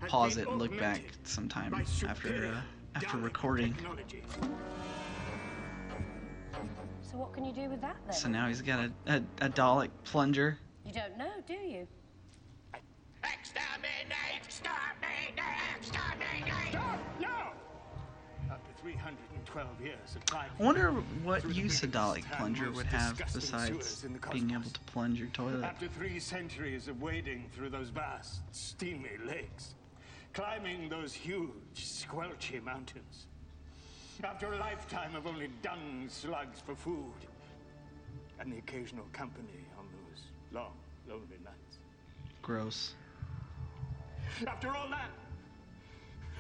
pause it and look back sometime after uh, after recording. So what can you do with that then? So now he's got a, a, a Dalek plunger. You don't know, do you? Exterminate! Exterminate! Exterminate! Stop! No! After 312 years of climbing I wonder what through the use a Dalek plunger would have besides sewers in the being able to plunge your toilet. After three centuries of wading through those vast, steamy lakes, climbing those huge, squelchy mountains, after a lifetime of only dung slugs for food, and the occasional company on those long, lonely nights. Gross. After all that,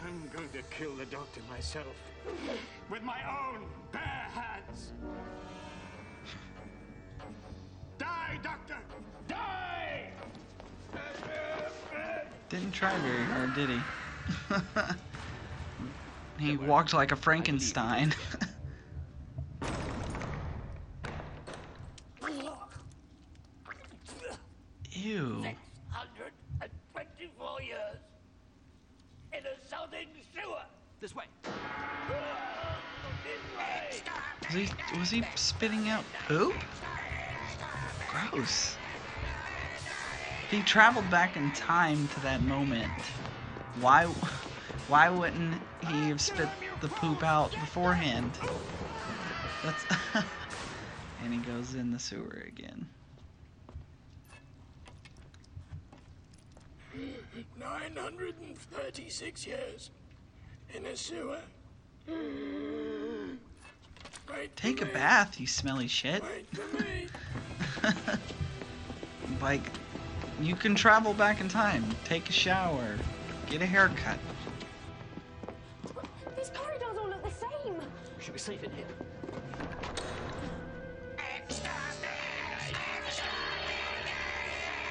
I'm going to kill the doctor myself with my own bare hands. Die, doctor! Die! Didn't try very hard, did he? he walked like a Frankenstein. Ew. 124 years in a southern sewer. This way. Was he was he spitting out poop? Gross. He traveled back in time to that moment, why why wouldn't he have spit the poop out beforehand? That's and he goes in the sewer again. 936 years in a sewer. Take a bath, you smelly shit. Me. like you can travel back in time, take a shower, get a haircut. We should be safe in here.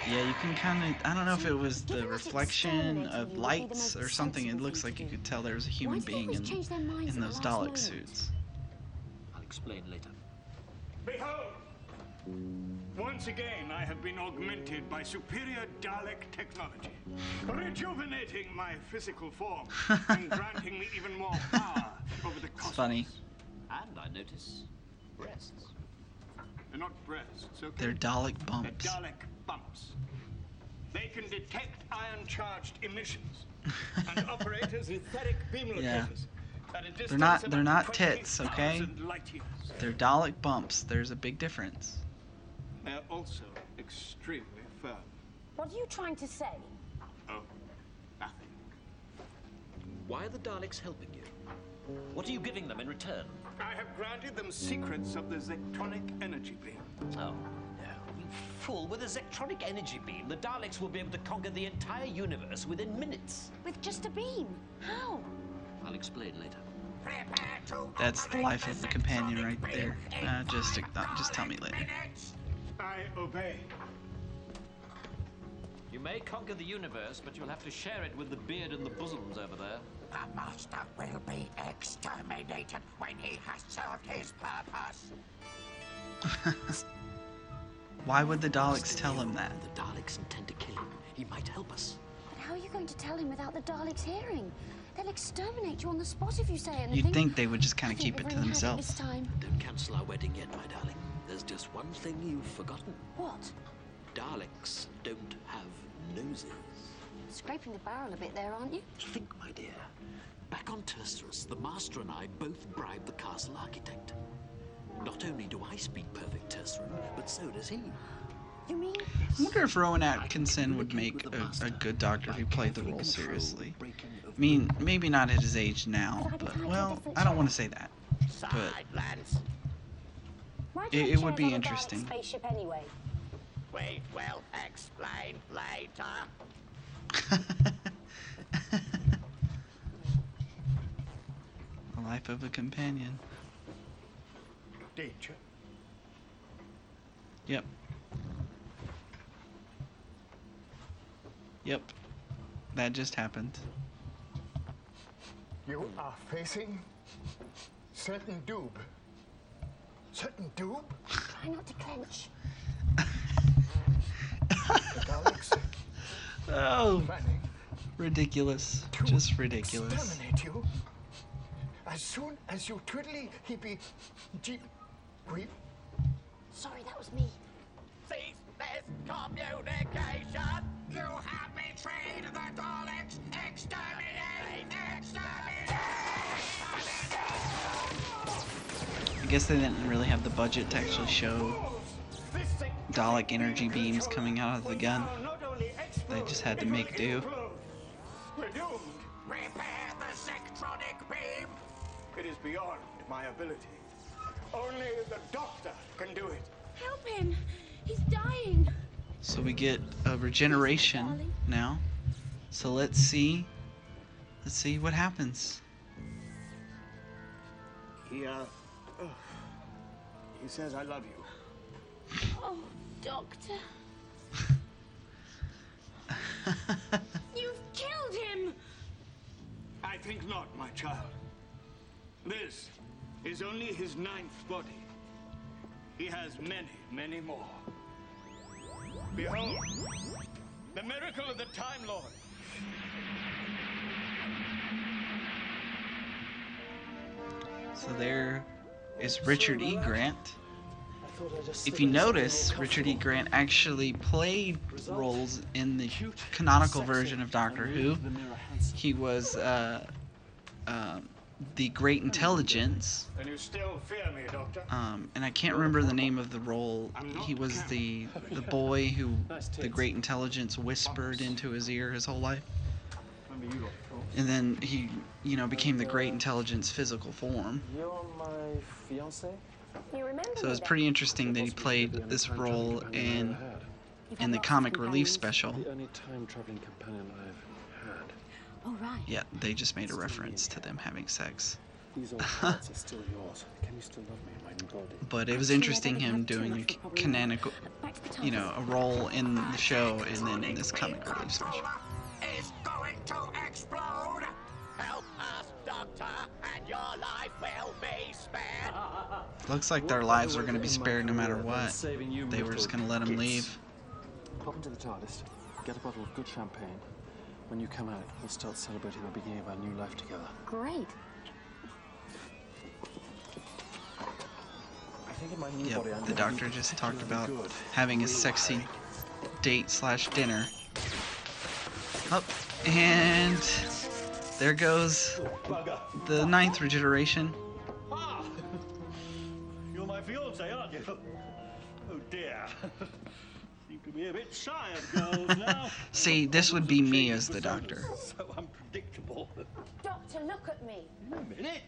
Yeah, you can kind of. I don't know if it was the reflection of lights or something. It looks like you could tell there was a human being in, change their minds in those Dalek suits. I'll explain later. Behold! Once again, I have been augmented by superior Dalek technology, rejuvenating my physical form and granting me even more power over the cosmos. It's funny. And I notice breasts. They're not breasts, okay? They're Dalek They're bumps. Dalek bumps. They can detect ion-charged emissions and operate as etheric beam Yeah. locators. at a distance not- they're not tits, okay? 20,000 light years. They're Dalek bumps. There's a big difference. They're also extremely firm. What are you trying to say? Oh, nothing. Why are the Daleks helping you? What are you giving them in return? I have granted them secrets of the Zectronic energy beam. Oh, no. You fool. With a Zectronic energy beam, the Daleks will be able to conquer the entire universe within minutes. With just a beam? How? I'll explain later. That's the life of the companion right there. Uh, just, uh, just tell me later. I obey. You may conquer the universe, but you'll have to share it with the beard and the bosoms over there. The master will be exterminated when he has served his purpose. Why would the Daleks tell him that? The Daleks intend to kill him. He might help us. But how are you going to tell him without the Daleks hearing? They'll exterminate you on the spot if you say anything. You'd think they would just kind of keep it to already had it themselves. This time. Don't cancel our wedding yet, my darling. There's just one thing you've forgotten. What? Daleks don't have noses. Scraping the barrel a bit there, aren't you? Think, my dear. Back on Tersurus, the Master and I both bribed the castle architect. Not only do I speak perfect Terceran, but so does he. You mean? I wonder if Rowan Atkinson would make a, a good doctor if he played the role seriously. I mean, maybe not at his age now, but well, I don't want to say that. But It- it would be on a Dalek interesting. Spaceship anyway. We will explain later. the life of a companion. Danger. Yep. Yep. That just happened. You are facing certain doob. Certain doob? Try not to clench. The Daleks Oh, ridiculous! Just ridiculous. You. As soon as you twiddly hippie, jeep, creep. Sorry, that was me. Cease this communication. You have betrayed the Daleks. Exterminate! Exterminate! I guess they didn't really have the budget to actually show Dalek energy beams coming out of the gun. They just had to make do. We're doomed. Repair the Zectronic beam! It is beyond my ability. Only the doctor can do it. Help him! He's dying! So we get a regeneration now. So let's see. Let's see what happens. He, uh, ugh. he says I love you. Oh, Doctor. You've killed him! I think not, my child. This is only his ninth body. He has many, many more. Behold, the miracle of the Time Lord. So there is Richard E. Grant. If you notice, Richard E. Grant actually played roles in the canonical version of Doctor Who. He was uh, uh, the Great Intelligence, And you still fear me, Doctor? um, and I can't remember the name of the role. He was the the boy who the Great Intelligence whispered into his ear his whole life, and then he, you know, became the Great Intelligence physical form. You're my fiance? You remember So it's pretty interesting that he played this role in in the comic relief special. The only time traveling companion I've had. Oh, right. Yeah, they just made a reference to them having sex. These old parts are still yours. Can you still love me in my new body? But it was interesting him doing a c- canonical, you know, a role in the show and then in this comic relief special. Doctor, and your life will be spared! Looks like their lives are going to be spared no matter what. They were just going to let him leave. Pop into the TARDIS, get a bottle of good champagne. When you come out, we'll start celebrating the beginning of our new life together. Great. I think in my new body, Yep, the doctor just talked about good. having a sexy date slash dinner. Up and there goes the ninth regeneration. Ah! You're my fiance, aren't you? Oh dear. Seem to be a bit shy of girls now. See, this would be me as the doctor. so unpredictable. Doctor, look at me. In A minute.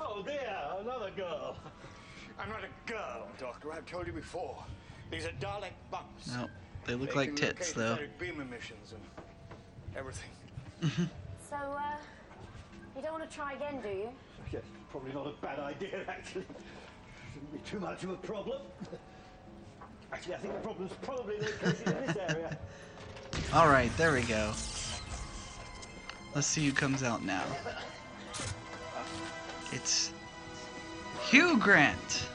Oh dear, another girl. I'm not a girl, Doctor. I've told you before. These are Dalek bumps. No, they look They like tits though. etheric beam emissions and everything. So, uh, you don't want to try again, do you? Yes, probably not a bad idea, actually. Shouldn't be too much of a problem. Actually, I think the problem's probably located in this area. All right, there we go. Let's see who comes out now. It's Hugh Grant.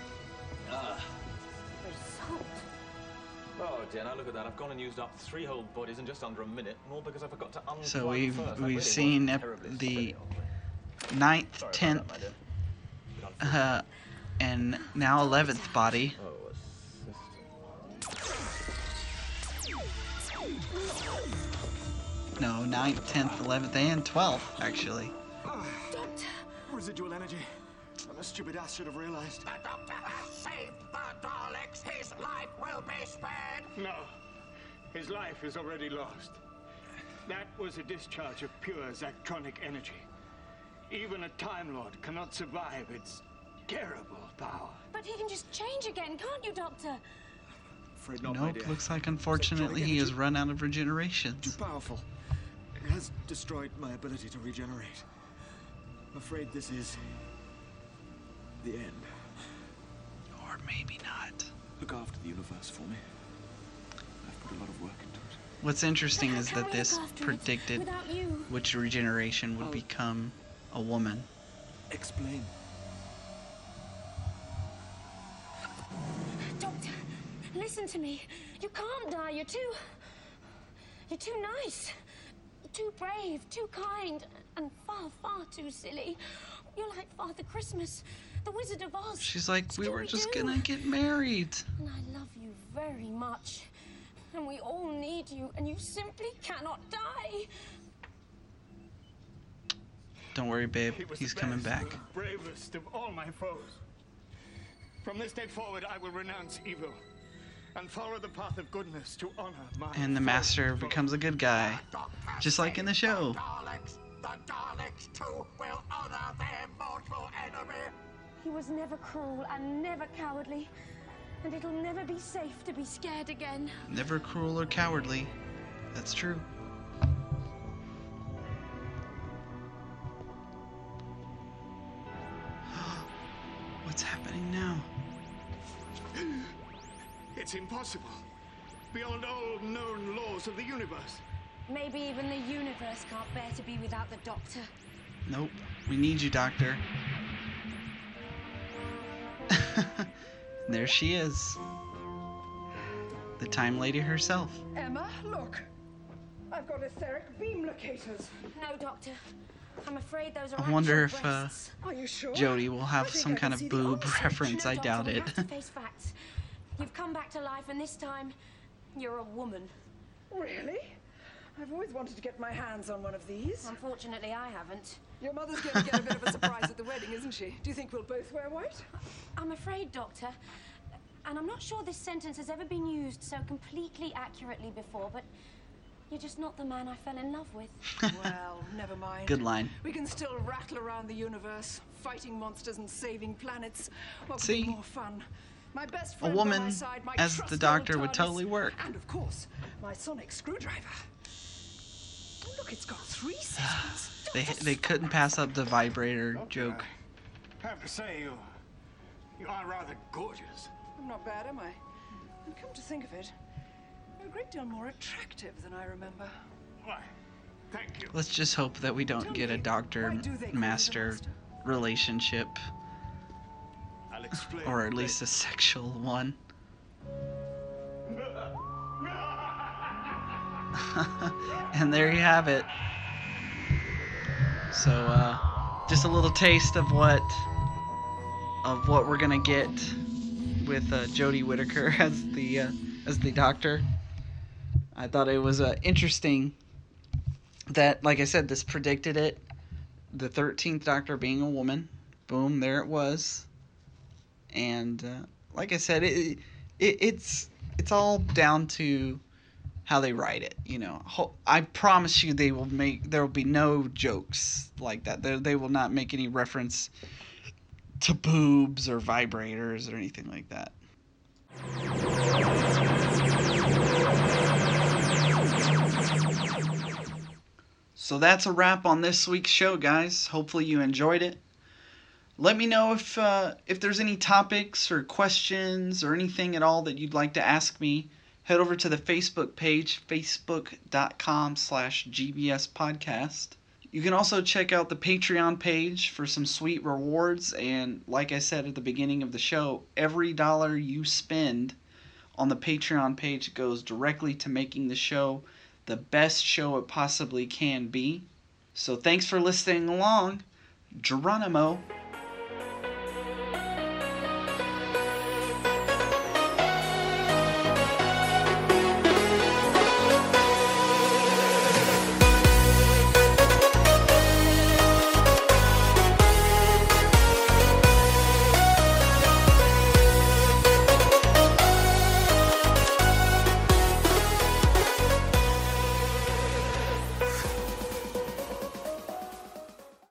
Oh dear, now look at that. I've gone and used up three whole bodies in just under a minute, and all because I forgot to unplug So we've first. We've really seen ep- the ninth, Sorry about that, tenth, uh, and now eleventh body. Oh, No, ninth, tenth, eleventh, and twelfth actually. Residual energy. A stupid ass should have realized. The Doctor has saved the Daleks! His life will be spared! No. His life is already lost. That was a discharge of pure Zectronic energy. Even a Time Lord cannot survive its terrible power. But he can just change again, can't you, Doctor? Afraid not, Nope, looks like unfortunately he has run out of regenerations. Too powerful. It has destroyed my ability to regenerate. I'm afraid this is the end. Or maybe not. Look after the universe for me. I've put a lot of work into it. What's interesting is that this look after it predicted which regeneration would oh. become a woman. Explain. Doctor, listen to me. You can't die. You're too. You're too nice. Too brave, too kind, and far, far too silly. You're like Father Christmas, the Wizard of Oz. She's like, we were just Scooby-Doo. gonna get married. And I love you very much. And we all need you, and you simply cannot die. Don't worry, babe. He's the coming back. the bravest of all my foes. From this day forward, I will renounce evil and follow the path of goodness to honor my. And the master becomes a good guy. Just like in the show. Daleks, the Daleks too will honor their mortal enemy. He was never cruel and never cowardly. And it'll never be safe to be scared again. Never cruel or cowardly. That's true. What's happening now? It's impossible. Beyond all known laws of the universe. Maybe even the universe can't bear to be without the Doctor. Nope. We need you, Doctor. There she is. The Time Lady herself. Emma, look. I've got a etheric beam locators. No, Doctor. I'm afraid those are I wonder if uh. Are you sure? Jodie will have I some I kind of boob reference. No, I doubt it. have face facts. You've come back to life, and this time, you're a woman. Really? I've always wanted to get my hands on one of these. Unfortunately, I haven't. Your mother's going to get a bit of a surprise at the wedding, isn't she? Do you think we'll both wear white? I'm afraid, Doctor, and I'm not sure this sentence has ever been used so completely accurately before, but you're just not the man I fell in love with. well, never mind. Good line. We can still rattle around the universe, fighting monsters and saving planets. What could See? be more fun? My best A friend by my woman side, my as the doctor old would totally work. And of course, my sonic screwdriver. Oh, look, it's got three settings. They they couldn't pass up the vibrator joke. I have to say, you. You are rather gorgeous. I'm not bad, am I? And come to think of it, you're a great deal more attractive than I remember. Why? Thank you. Let's just hope that we don't get a doctor master relationship, I'll explain. or at least a sexual one. and there you have it. So, uh, just a little taste of what of what we're gonna get with uh, Jodie Whittaker as the uh, as the Doctor. I thought it was uh, interesting that, like I said, this predicted it. The thirteenth Doctor being a woman. Boom, there it was. And uh, like I said, it, it it's it's all down to how they write it. You know, I promise you, they will make there will be no jokes like that. They, they will not make any reference to boobs or vibrators or anything like that. So that's a wrap on this week's show, guys. Hopefully you enjoyed it. Let me know if uh, if there's any topics or questions or anything at all that you'd like to ask me. Head over to the Facebook page, facebook.com slash GBS podcast. You can also check out the Patreon page for some sweet rewards. And like I said at the beginning of the show, every dollar you spend on the Patreon page goes directly to making the show the best show it possibly can be. So thanks for listening along. Geronimo